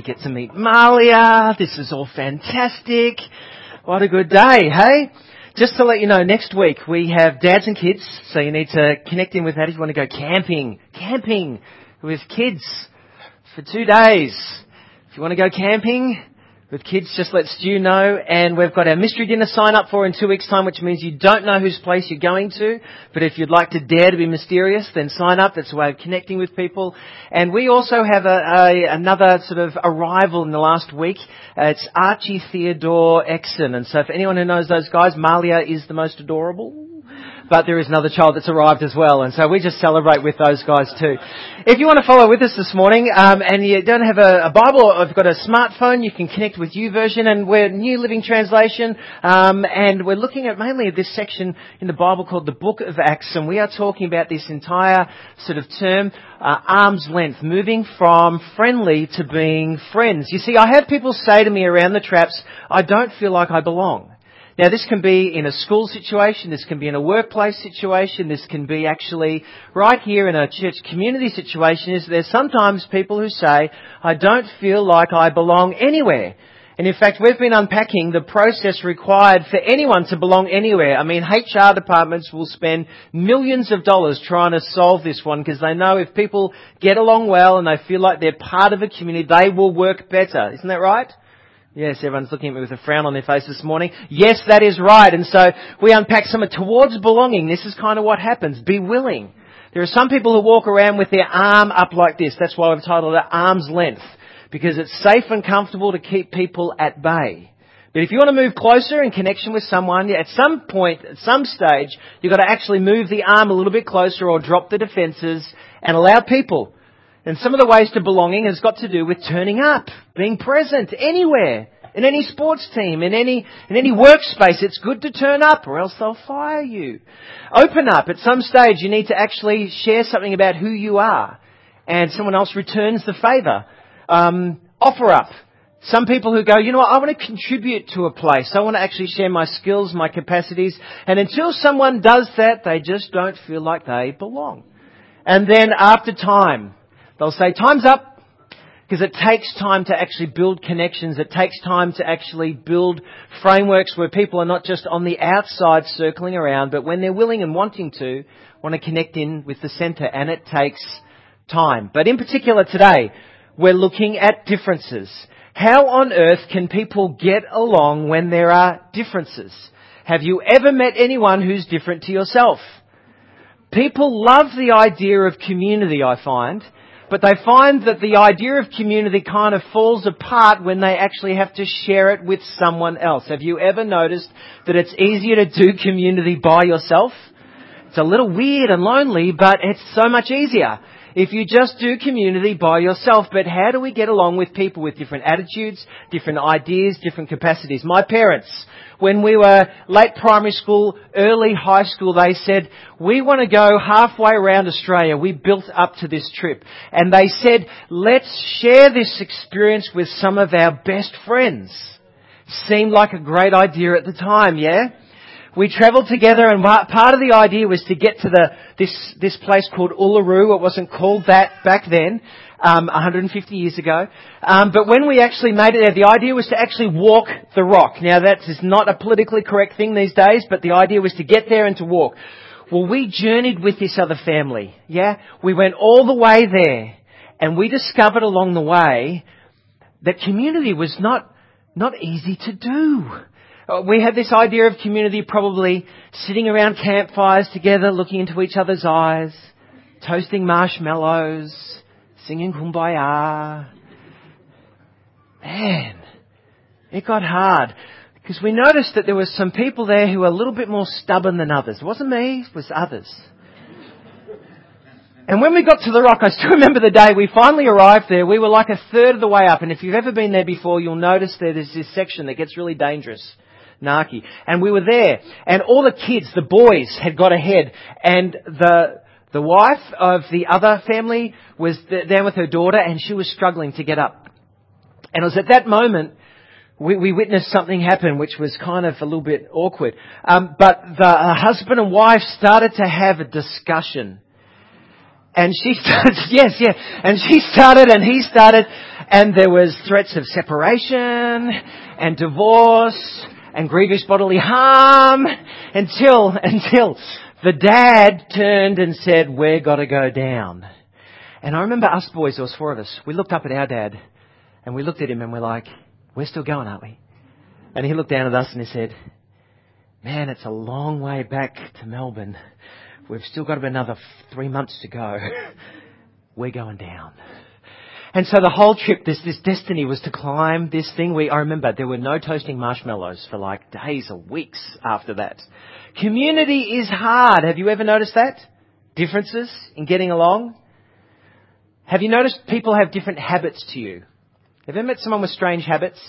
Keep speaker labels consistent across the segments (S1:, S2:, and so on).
S1: We get to meet Malia. This is all fantastic. What a good day, hey? Just to let you know, next week we have dads and kids, so you need to connect in with that if you want to go camping. Camping with kids for two days. If you want to go camping, with kids, just let Stu know. And we've got our mystery dinner sign up for in two weeks time, which means you don't know whose place you're going to. But if you'd like to dare to be mysterious, then sign up. That's a way of connecting with people. And we also have a, a another sort of arrival in the last week. Uh, it's Archie Theodore Exon. And so for anyone who knows those guys, Malia is the most adorable but there is another child that's arrived as well, and so we just celebrate with those guys too. If you want to follow with us this morning, um, and you don't have a, a Bible or you've got a smartphone, you can connect with YouVersion, and we're New Living Translation, um, and we're looking at mainly this section in the Bible called the Book of Acts, and we are talking about this entire sort of term, uh, arm's length, moving from friendly to being friends. You see, I have people say to me around the traps, I don't feel like I belong. Now this can be in a school situation, this can be in a workplace situation, this can be actually right here in a church community situation is there's sometimes people who say, I don't feel like I belong anywhere. And in fact, we've been unpacking the process required for anyone to belong anywhere. I mean, HR departments will spend millions of dollars trying to solve this one because they know if people get along well and they feel like they're part of a community, they will work better. Isn't that right? Yes, everyone's looking at me with a frown on their face this morning. Yes, that is right. And so we unpack some of towards belonging. This is kind of what happens. Be willing. There are some people who walk around with their arm up like this. That's why we've titled it arm's length. Because it's safe and comfortable to keep people at bay. But if you want to move closer in connection with someone, at some point, at some stage, you've got to actually move the arm a little bit closer or drop the defences and allow people and some of the ways to belonging has got to do with turning up, being present anywhere, in any sports team, in any, in any workspace. It's good to turn up or else they'll fire you. Open up. At some stage you need to actually share something about who you are and someone else returns the favour. Um, offer up. Some people who go, you know what, I want to contribute to a place. I want to actually share my skills, my capacities. And until someone does that, they just don't feel like they belong. And then after time, They'll say, time's up. Because it takes time to actually build connections. It takes time to actually build frameworks where people are not just on the outside circling around, but when they're willing and wanting to, want to connect in with the centre. And it takes time. But in particular today, we're looking at differences. How on earth can people get along when there are differences? Have you ever met anyone who's different to yourself? People love the idea of community, I find. But they find that the idea of community kind of falls apart when they actually have to share it with someone else. Have you ever noticed that it's easier to do community by yourself? It's a little weird and lonely, but it's so much easier if you just do community by yourself. But how do we get along with people with different attitudes, different ideas, different capacities? My parents, when we were late primary school, early high school, they said, we want to go halfway around Australia. We built up to this trip. And they said, let's share this experience with some of our best friends. Seemed like a great idea at the time, yeah? we travelled together and part of the idea was to get to the, this, this place called Uluru. It wasn't called that back then, um, 150 years ago. Um, but when we actually made it there, the idea was to actually walk the rock. Now that is not a politically correct thing these days, but the idea was to get there and to walk. Well, we journeyed with this other family. Yeah? We went all the way there and we discovered along the way that community was not, not easy to do. Uh, we had this idea of community probably sitting around campfires together, looking into each other's eyes, toasting marshmallows, singing kumbaya. Man, it got hard. Because we noticed that there were some people there who were a little bit more stubborn than others. It wasn't me, it was others. And when we got to the rock, I still remember the day we finally arrived there. We were like a third of the way up. And if you've ever been there before, you'll notice there, there's this section that gets really dangerous. Naki. And we were there, and all the kids, the boys, had got ahead, and the the wife of the other family was there with her daughter, and she was struggling to get up. And it was at that moment we, we witnessed something happen, which was kind of a little bit awkward. Um, but the husband and wife started to have a discussion. And she started, yes, yeah, and she started and he started, and there was threats of separation and divorce and grievous bodily harm until, until the dad turned and said, we're gotta go down. And I remember us boys, there was four of us, we looked up at our dad and we looked at him and we're like, we're still going, aren't we? And he looked down at us and he said, man, it's a long way back to Melbourne. We've still got another three months to go. we're going down. And so the whole trip, this, this destiny was to climb this thing. We, I remember there were no toasting marshmallows for like days or weeks after that. Community is hard. Have you ever noticed that? Differences in getting along? Have you noticed people have different habits to you? Have you ever met someone with strange habits?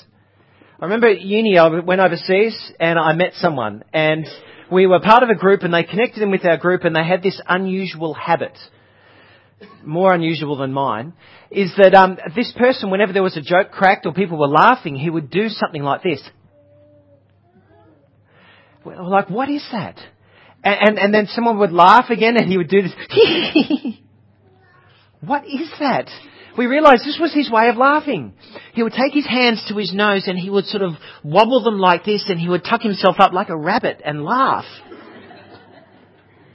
S1: I remember at uni, I went overseas and I met someone and we were part of a group and they connected in with our group and they had this unusual habit more unusual than mine, is that um, this person, whenever there was a joke cracked or people were laughing, he would do something like this. We're like, what is that? And, and, and then someone would laugh again and he would do this. what is that? We realised this was his way of laughing. He would take his hands to his nose and he would sort of wobble them like this and he would tuck himself up like a rabbit and laugh.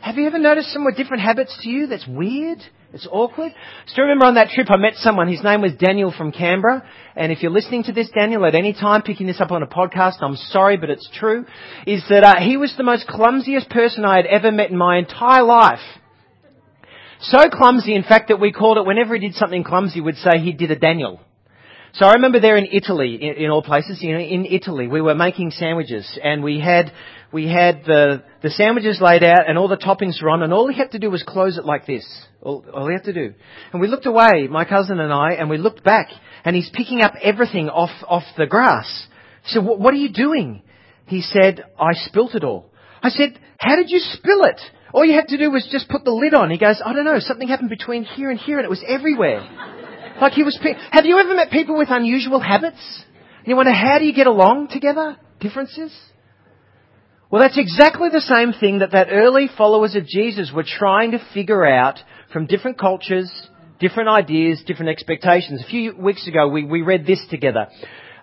S1: Have you ever noticed someone with different habits to you that's weird? It's awkward. Still remember on that trip I met someone, his name was Daniel from Canberra, and if you're listening to this, Daniel, at any time, picking this up on a podcast, I'm sorry, but it's true, is that uh, he was the most clumsiest person I had ever met in my entire life. So clumsy, in fact, that we called it, whenever he did something clumsy, we'd say he did a Daniel. So I remember there in Italy, in, in all places, you know, in Italy, we were making sandwiches, and we had we had the, the sandwiches laid out and all the toppings were on and all he had to do was close it like this. All, all he had to do. And we looked away, my cousin and I, and we looked back and he's picking up everything off, off the grass. So what, what are you doing? He said, I spilt it all. I said, how did you spill it? All you had to do was just put the lid on. He goes, I don't know, something happened between here and here and it was everywhere. like he was, have you ever met people with unusual habits? And you wonder, how do you get along together? Differences? Well, that's exactly the same thing that that early followers of Jesus were trying to figure out from different cultures, different ideas, different expectations. A few weeks ago, we, we read this together.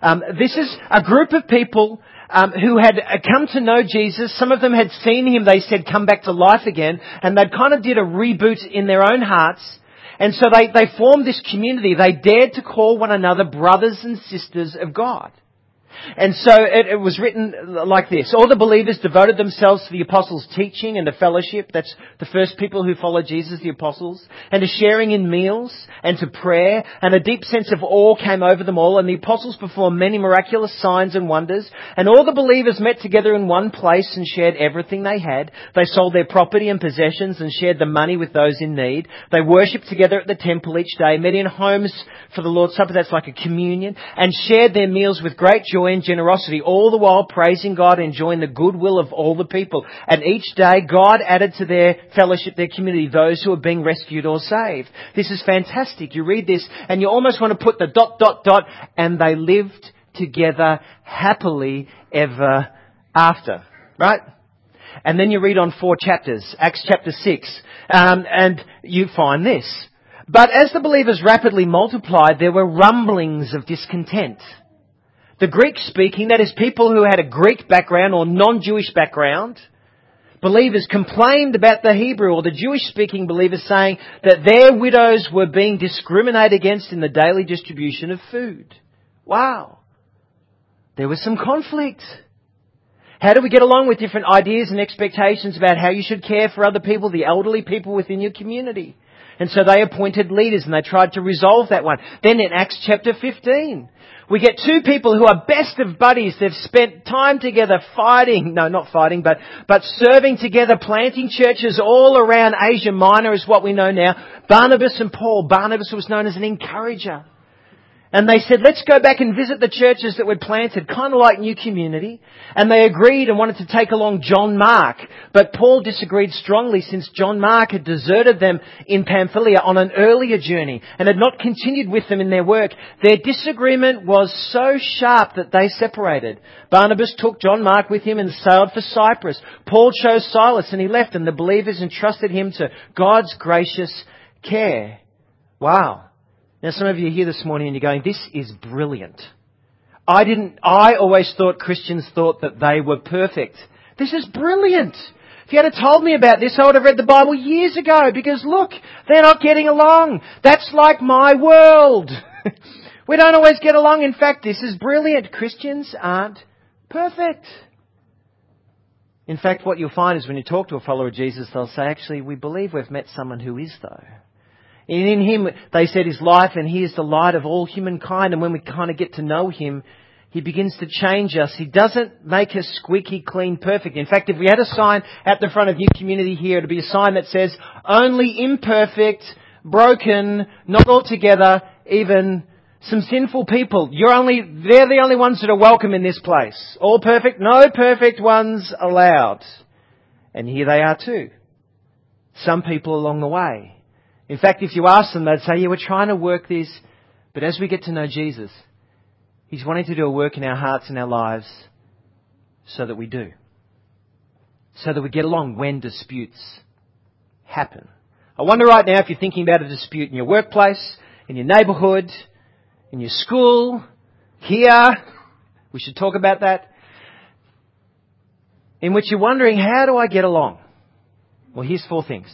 S1: Um, this is a group of people um, who had come to know Jesus. Some of them had seen him. They said, "Come back to life again," and they kind of did a reboot in their own hearts. And so they, they formed this community. They dared to call one another brothers and sisters of God. And so it, it, was written like this. All the believers devoted themselves to the apostles' teaching and to fellowship. That's the first people who followed Jesus, the apostles. And to sharing in meals and to prayer. And a deep sense of awe came over them all. And the apostles performed many miraculous signs and wonders. And all the believers met together in one place and shared everything they had. They sold their property and possessions and shared the money with those in need. They worshipped together at the temple each day, met in homes for the Lord's Supper. That's like a communion. And shared their meals with great joy and generosity, all the while praising God, and enjoying the goodwill of all the people. And each day, God added to their fellowship, their community, those who are being rescued or saved. This is fantastic. You read this and you almost want to put the dot, dot, dot, and they lived together happily ever after. Right? And then you read on four chapters, Acts chapter 6, um, and you find this. But as the believers rapidly multiplied, there were rumblings of discontent. The Greek speaking, that is people who had a Greek background or non-Jewish background, believers complained about the Hebrew or the Jewish speaking believers saying that their widows were being discriminated against in the daily distribution of food. Wow. There was some conflict. How do we get along with different ideas and expectations about how you should care for other people, the elderly people within your community? And so they appointed leaders and they tried to resolve that one. Then in Acts chapter 15, we get two people who are best of buddies. They've spent time together fighting, no, not fighting, but, but serving together, planting churches all around Asia Minor is what we know now. Barnabas and Paul. Barnabas was known as an encourager. And they said, let's go back and visit the churches that were planted, kind of like New Community. And they agreed and wanted to take along John Mark. But Paul disagreed strongly since John Mark had deserted them in Pamphylia on an earlier journey and had not continued with them in their work. Their disagreement was so sharp that they separated. Barnabas took John Mark with him and sailed for Cyprus. Paul chose Silas and he left and the believers entrusted him to God's gracious care. Wow. Now some of you are here this morning and you're going, this is brilliant. I didn't, I always thought Christians thought that they were perfect. This is brilliant. If you had told me about this, I would have read the Bible years ago because look, they're not getting along. That's like my world. we don't always get along. In fact, this is brilliant. Christians aren't perfect. In fact, what you'll find is when you talk to a follower of Jesus, they'll say, actually, we believe we've met someone who is though. And in him, they said his life and he is the light of all humankind. And when we kind of get to know him, he begins to change us. He doesn't make us squeaky clean perfect. In fact, if we had a sign at the front of New Community here, it'd be a sign that says, only imperfect, broken, not altogether, even some sinful people. You're only, they're the only ones that are welcome in this place. All perfect, no perfect ones allowed. And here they are too. Some people along the way. In fact, if you ask them, they'd say, yeah, we're trying to work this, but as we get to know Jesus, He's wanting to do a work in our hearts and our lives so that we do. So that we get along when disputes happen. I wonder right now if you're thinking about a dispute in your workplace, in your neighbourhood, in your school, here. We should talk about that. In which you're wondering, how do I get along? Well, here's four things.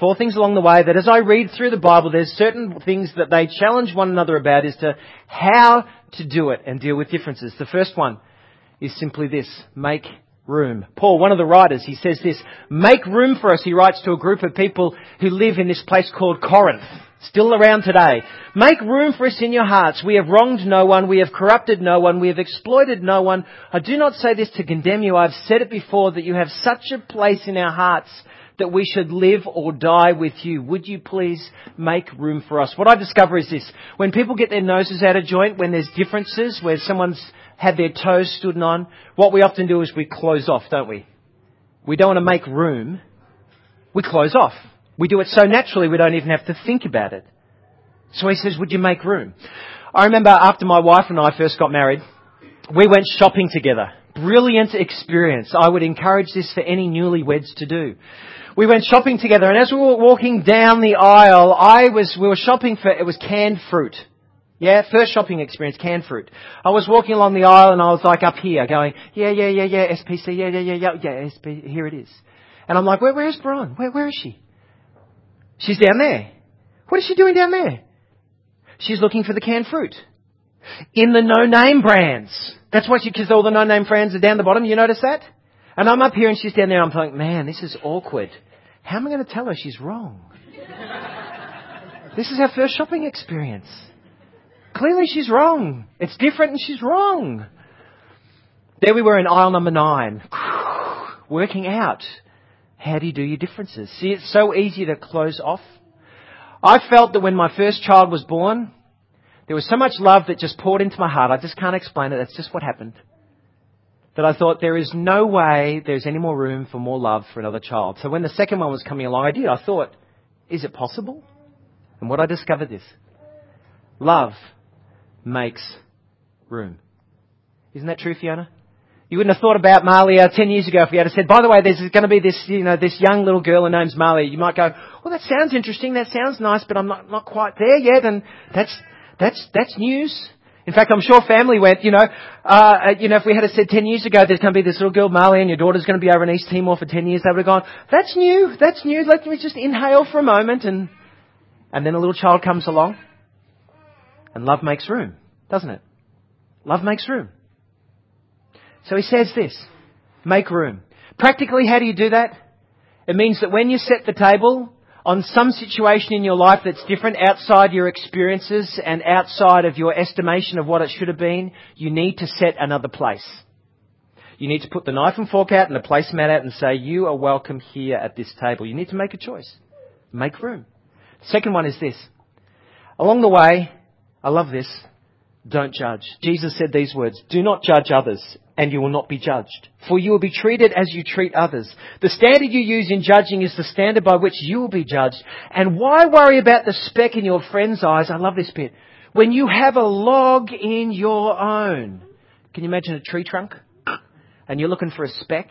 S1: Four things along the way that as I read through the Bible, there's certain things that they challenge one another about is to how to do it and deal with differences. The first one is simply this, make room. Paul, one of the writers, he says this, make room for us, he writes to a group of people who live in this place called Corinth, still around today. Make room for us in your hearts. We have wronged no one, we have corrupted no one, we have exploited no one. I do not say this to condemn you, I've said it before that you have such a place in our hearts that we should live or die with you. Would you please make room for us? What I discover is this. When people get their noses out of joint, when there's differences, where someone's had their toes stood on, what we often do is we close off, don't we? We don't want to make room. We close off. We do it so naturally we don't even have to think about it. So he says, would you make room? I remember after my wife and I first got married, we went shopping together. Brilliant experience. I would encourage this for any newlyweds to do we went shopping together, and as we were walking down the aisle, I was, we were shopping for, it was canned fruit. Yeah, first shopping experience, canned fruit. I was walking along the aisle and I was like up here going, yeah, yeah, yeah, yeah, SPC, yeah, yeah, yeah, yeah, yeah, SP, here it is. And I'm like, where, where's Bron? Where, where is she? She's down there. What is she doing down there? She's looking for the canned fruit. In the no-name brands. That's what she, because all the no-name brands are down the bottom. You notice that? And I'm up here and she's down there. I'm thinking, man, this is awkward. How am I going to tell her she's wrong? this is our first shopping experience. Clearly she's wrong. It's different and she's wrong. There we were in aisle number nine, working out how do you do your differences. See, it's so easy to close off. I felt that when my first child was born, there was so much love that just poured into my heart. I just can't explain it. That's just what happened that I thought there is no way there's any more room for more love for another child. So when the second one was coming along, I did. I thought, is it possible? And what I discovered is, love makes room. Isn't that true, Fiona? You wouldn't have thought about Malia uh, ten years ago if we had said, by the way, there's going to be this, you know, this young little girl, her name's Malia. You might go, well, that sounds interesting, that sounds nice, but I'm not, not quite there yet, and that's, that's, that's news. In fact, I'm sure family went, you know, uh, you know, if we had said 10 years ago there's going to be this little girl, Marley, and your daughter's going to be over in East Timor for 10 years, they would have gone, that's new, that's new, let me just inhale for a moment, and, and then a little child comes along, and love makes room, doesn't it? Love makes room. So he says this, make room. Practically, how do you do that? It means that when you set the table, on some situation in your life that's different outside your experiences and outside of your estimation of what it should have been, you need to set another place. You need to put the knife and fork out and the placemat out and say, you are welcome here at this table. You need to make a choice. Make room. Second one is this. Along the way, I love this, don't judge. Jesus said these words, do not judge others and you will not be judged. For you will be treated as you treat others. The standard you use in judging is the standard by which you will be judged. And why worry about the speck in your friend's eyes? I love this bit. When you have a log in your own. Can you imagine a tree trunk? And you're looking for a speck?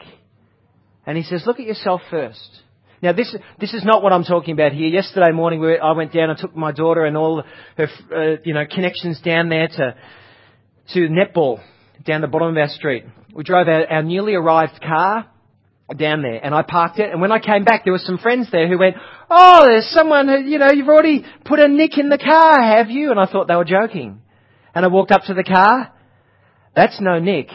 S1: And he says, look at yourself first. Now this, this is not what I'm talking about here. Yesterday morning we, I went down and took my daughter and all her, uh, you know, connections down there to, to netball down the bottom of our street. We drove our, our newly arrived car down there and I parked it and when I came back there were some friends there who went, oh there's someone who, you know, you've already put a nick in the car, have you? And I thought they were joking. And I walked up to the car. That's no nick.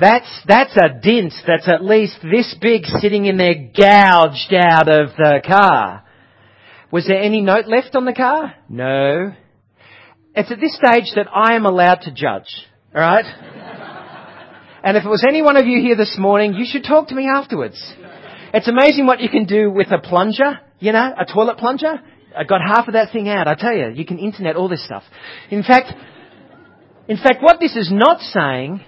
S1: That's, that's a dint that's at least this big sitting in there gouged out of the car. Was there any note left on the car? No. It's at this stage that I am allowed to judge. Alright? and if it was any one of you here this morning, you should talk to me afterwards. It's amazing what you can do with a plunger, you know, a toilet plunger. I got half of that thing out, I tell you. You can internet all this stuff. In fact, in fact, what this is not saying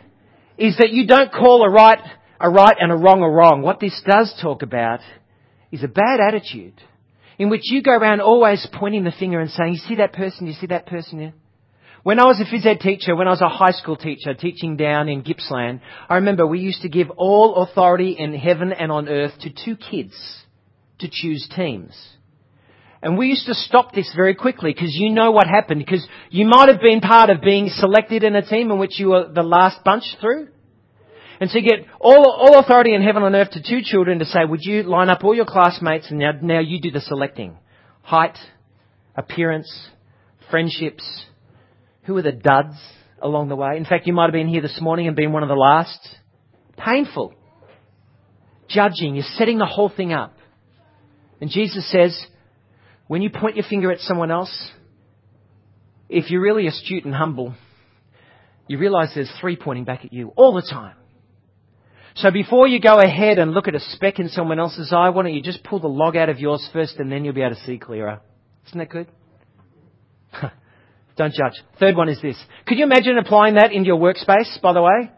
S1: is that you don't call a right a right and a wrong a wrong. What this does talk about is a bad attitude in which you go around always pointing the finger and saying, you see that person, you see that person here? When I was a phys ed teacher, when I was a high school teacher teaching down in Gippsland, I remember we used to give all authority in heaven and on earth to two kids to choose teams. And we used to stop this very quickly because you know what happened because you might have been part of being selected in a team in which you were the last bunch through. And so you get all, all authority in heaven and earth to two children to say, would you line up all your classmates and now, now you do the selecting. Height, appearance, friendships. Who are the duds along the way? In fact, you might have been here this morning and been one of the last. Painful. Judging. You're setting the whole thing up. And Jesus says, when you point your finger at someone else, if you're really astute and humble, you realize there's three pointing back at you all the time. So before you go ahead and look at a speck in someone else's eye, why don't you just pull the log out of yours first and then you'll be able to see clearer. Isn't that good? Don't judge. Third one is this. Could you imagine applying that into your workspace, by the way?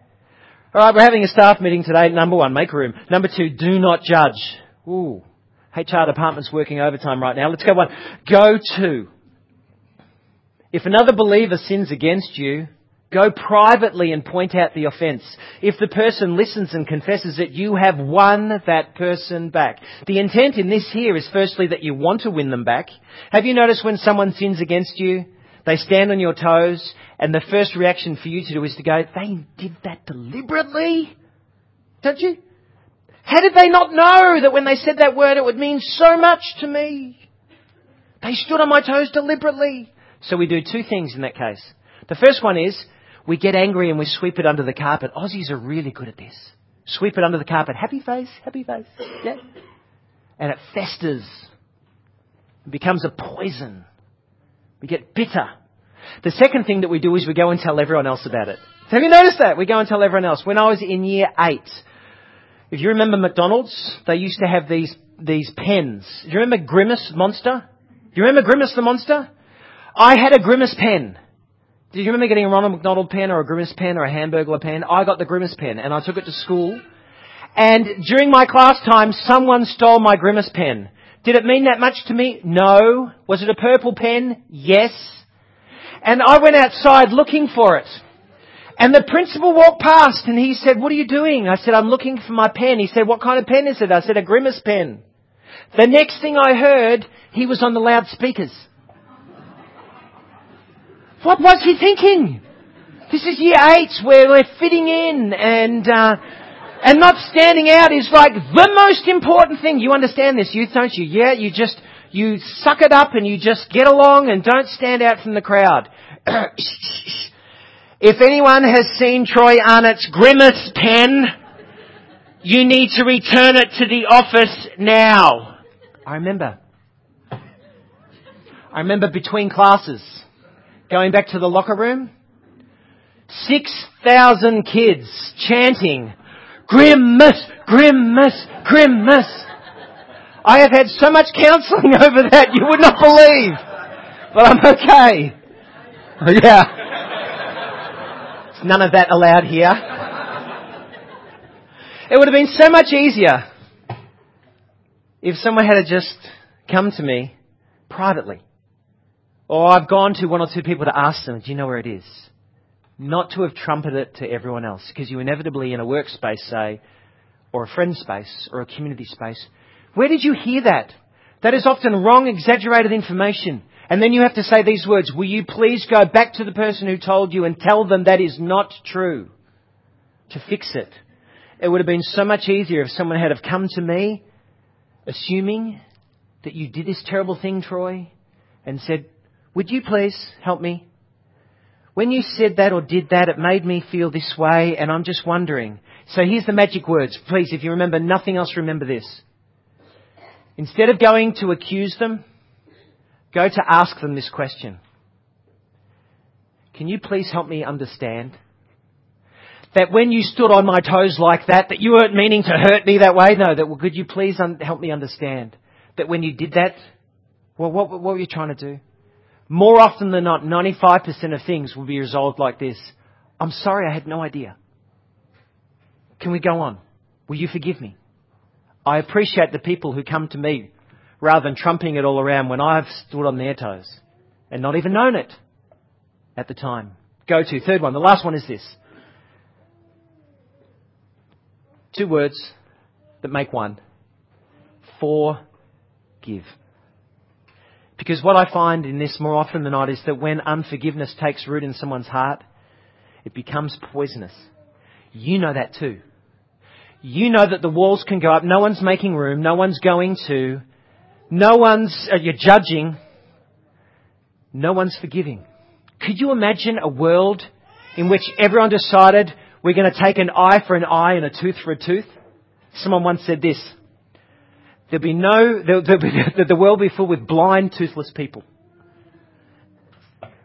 S1: Alright, we're having a staff meeting today. Number one, make room. Number two, do not judge. Ooh. HR department's working overtime right now. Let's go one. Go to. If another believer sins against you, go privately and point out the offence. If the person listens and confesses it, you have won that person back. The intent in this here is firstly that you want to win them back. Have you noticed when someone sins against you, they stand on your toes, and the first reaction for you to do is to go, they did that deliberately? Don't you? How did they not know that when they said that word it would mean so much to me? They stood on my toes deliberately. So we do two things in that case. The first one is we get angry and we sweep it under the carpet. Aussies are really good at this. Sweep it under the carpet. Happy face, happy face. Yeah. And it festers. It becomes a poison. We get bitter. The second thing that we do is we go and tell everyone else about it. Have you noticed that? We go and tell everyone else. When I was in year eight, if you remember McDonald's, they used to have these, these pens. Do you remember Grimace Monster? Do you remember Grimace the Monster? I had a Grimace pen. Did you remember getting a Ronald McDonald pen or a Grimace pen or a Hamburglar pen? I got the Grimace pen and I took it to school. And during my class time, someone stole my Grimace pen. Did it mean that much to me? No. Was it a purple pen? Yes. And I went outside looking for it. And the principal walked past and he said, what are you doing? I said, I'm looking for my pen. He said, what kind of pen is it? I said, a grimace pen. The next thing I heard, he was on the loudspeakers. What was he thinking? This is year eight where we're fitting in and, uh, and not standing out is like the most important thing. You understand this, youth, don't you? Yeah, you just, you suck it up and you just get along and don't stand out from the crowd. If anyone has seen Troy Arnott's Grimace pen, you need to return it to the office now. I remember. I remember between classes, going back to the locker room, 6,000 kids chanting, Grimace, Grimace, Grimace. I have had so much counselling over that you would not believe. But I'm okay. Yeah. None of that allowed here. It would have been so much easier if someone had just come to me privately. Or I've gone to one or two people to ask them, do you know where it is? Not to have trumpeted it to everyone else, because you inevitably in a workspace say, or a friend space, or a community space, Where did you hear that? That is often wrong, exaggerated information. And then you have to say these words, will you please go back to the person who told you and tell them that is not true? To fix it. It would have been so much easier if someone had have come to me, assuming that you did this terrible thing, Troy, and said, would you please help me? When you said that or did that, it made me feel this way, and I'm just wondering. So here's the magic words. Please, if you remember nothing else, remember this. Instead of going to accuse them, go to ask them this question. Can you please help me understand? That when you stood on my toes like that, that you weren't meaning to hurt me that way? No, that well, could you please un- help me understand? That when you did that, well, what, what were you trying to do? More often than not, 95% of things will be resolved like this. I'm sorry, I had no idea. Can we go on? Will you forgive me? I appreciate the people who come to me rather than trumping it all around when I've stood on their toes and not even known it at the time. Go to. Third one. The last one is this. Two words that make one. Forgive. Because what I find in this more often than not is that when unforgiveness takes root in someone's heart, it becomes poisonous. You know that too. You know that the walls can go up. No one's making room. No one's going to. No one's, uh, you're judging. No one's forgiving. Could you imagine a world in which everyone decided we're going to take an eye for an eye and a tooth for a tooth? Someone once said this. There'll be no, there'll, there'll be, the world will be filled with blind, toothless people.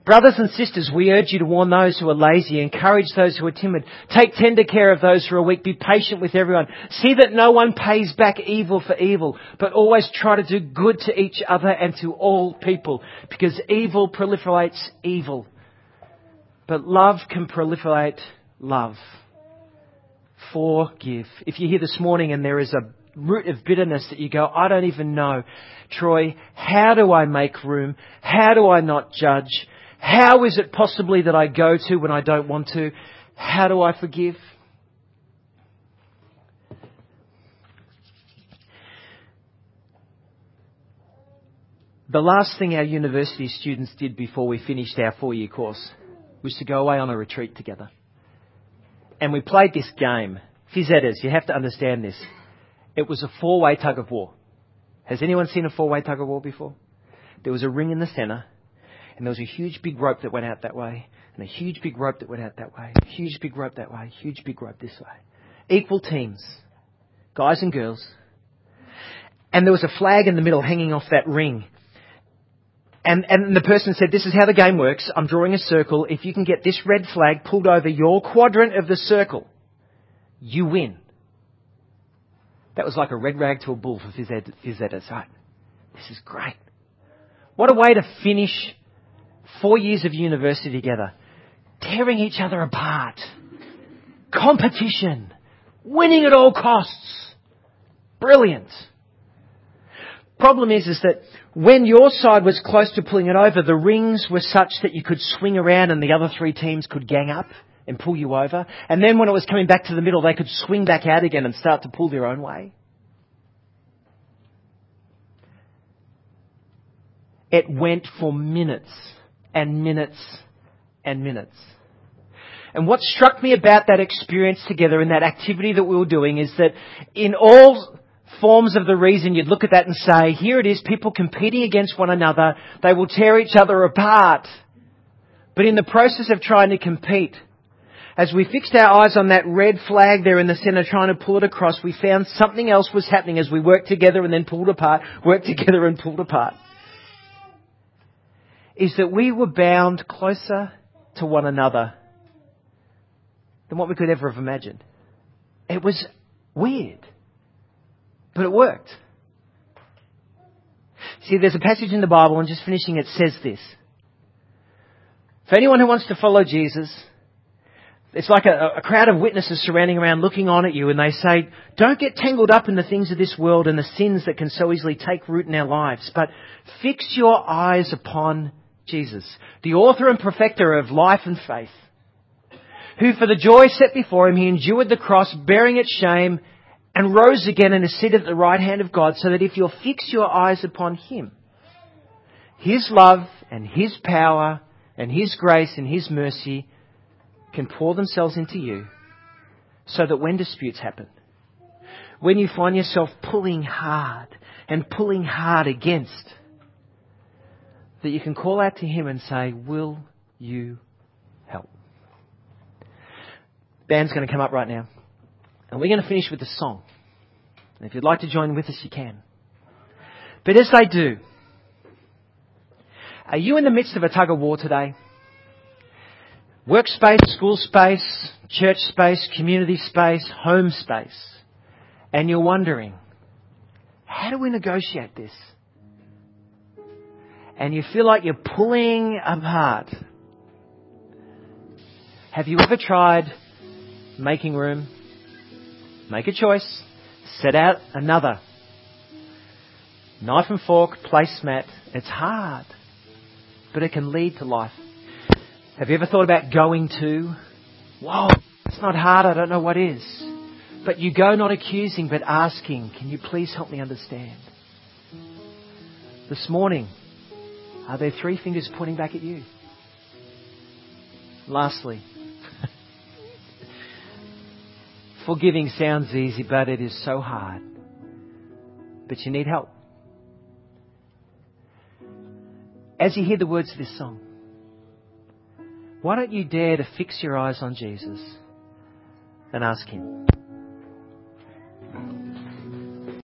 S1: Brothers and sisters, we urge you to warn those who are lazy, encourage those who are timid, take tender care of those who are weak, be patient with everyone. See that no one pays back evil for evil, but always try to do good to each other and to all people, because evil proliferates evil. But love can proliferate love. Forgive. If you're here this morning and there is a root of bitterness that you go, I don't even know. Troy, how do I make room? How do I not judge? How is it possibly that I go to when I don't want to? How do I forgive? The last thing our university students did before we finished our four year course was to go away on a retreat together. And we played this game. Phys you have to understand this. It was a four way tug of war. Has anyone seen a four way tug of war before? There was a ring in the center, and there was a huge big rope that went out that way, and a huge big rope that went out that way, a huge big rope that way, a huge big rope this way. Equal teams, guys and girls. And there was a flag in the middle hanging off that ring. And, and the person said, this is how the game works. I'm drawing a circle. If you can get this red flag pulled over your quadrant of the circle, you win. That was like a red rag to a bull for phys ed. Right. This is great. What a way to finish four years of university together. Tearing each other apart. Competition. Winning at all costs. Brilliant. Problem is, is that when your side was close to pulling it over, the rings were such that you could swing around and the other three teams could gang up and pull you over. And then when it was coming back to the middle, they could swing back out again and start to pull their own way. It went for minutes and minutes and minutes. And what struck me about that experience together and that activity that we were doing is that in all forms of the reason you'd look at that and say, here it is, people competing against one another, they will tear each other apart. But in the process of trying to compete, as we fixed our eyes on that red flag there in the center trying to pull it across, we found something else was happening as we worked together and then pulled apart, worked together and pulled apart. Is that we were bound closer to one another than what we could ever have imagined. It was weird, but it worked. See, there's a passage in the Bible, and just finishing it says this. For anyone who wants to follow Jesus, it's like a, a, crowd of witnesses surrounding around looking on at you and they say, don't get tangled up in the things of this world and the sins that can so easily take root in our lives, but fix your eyes upon Jesus, the author and perfecter of life and faith, who for the joy set before him, he endured the cross, bearing its shame, and rose again and is seated at the right hand of God, so that if you'll fix your eyes upon Him, His love and His power and His grace and His mercy can pour themselves into you, so that when disputes happen, when you find yourself pulling hard and pulling hard against, that you can call out to Him and say, Will you help? Band's going to come up right now. And we're going to finish with a song. And if you'd like to join with us, you can. But as they do, are you in the midst of a tug of war today? Workspace, school space, church space, community space, home space. And you're wondering, how do we negotiate this? And you feel like you're pulling apart. Have you ever tried making room Make a choice. Set out another. Knife and fork, placemat. It's hard, but it can lead to life. Have you ever thought about going to? Whoa, it's not hard. I don't know what is. But you go not accusing, but asking, can you please help me understand? This morning, are there three fingers pointing back at you? Lastly, Forgiving sounds easy, but it is so hard. But you need help. As you hear the words of this song, why don't you dare to fix your eyes on Jesus and ask Him?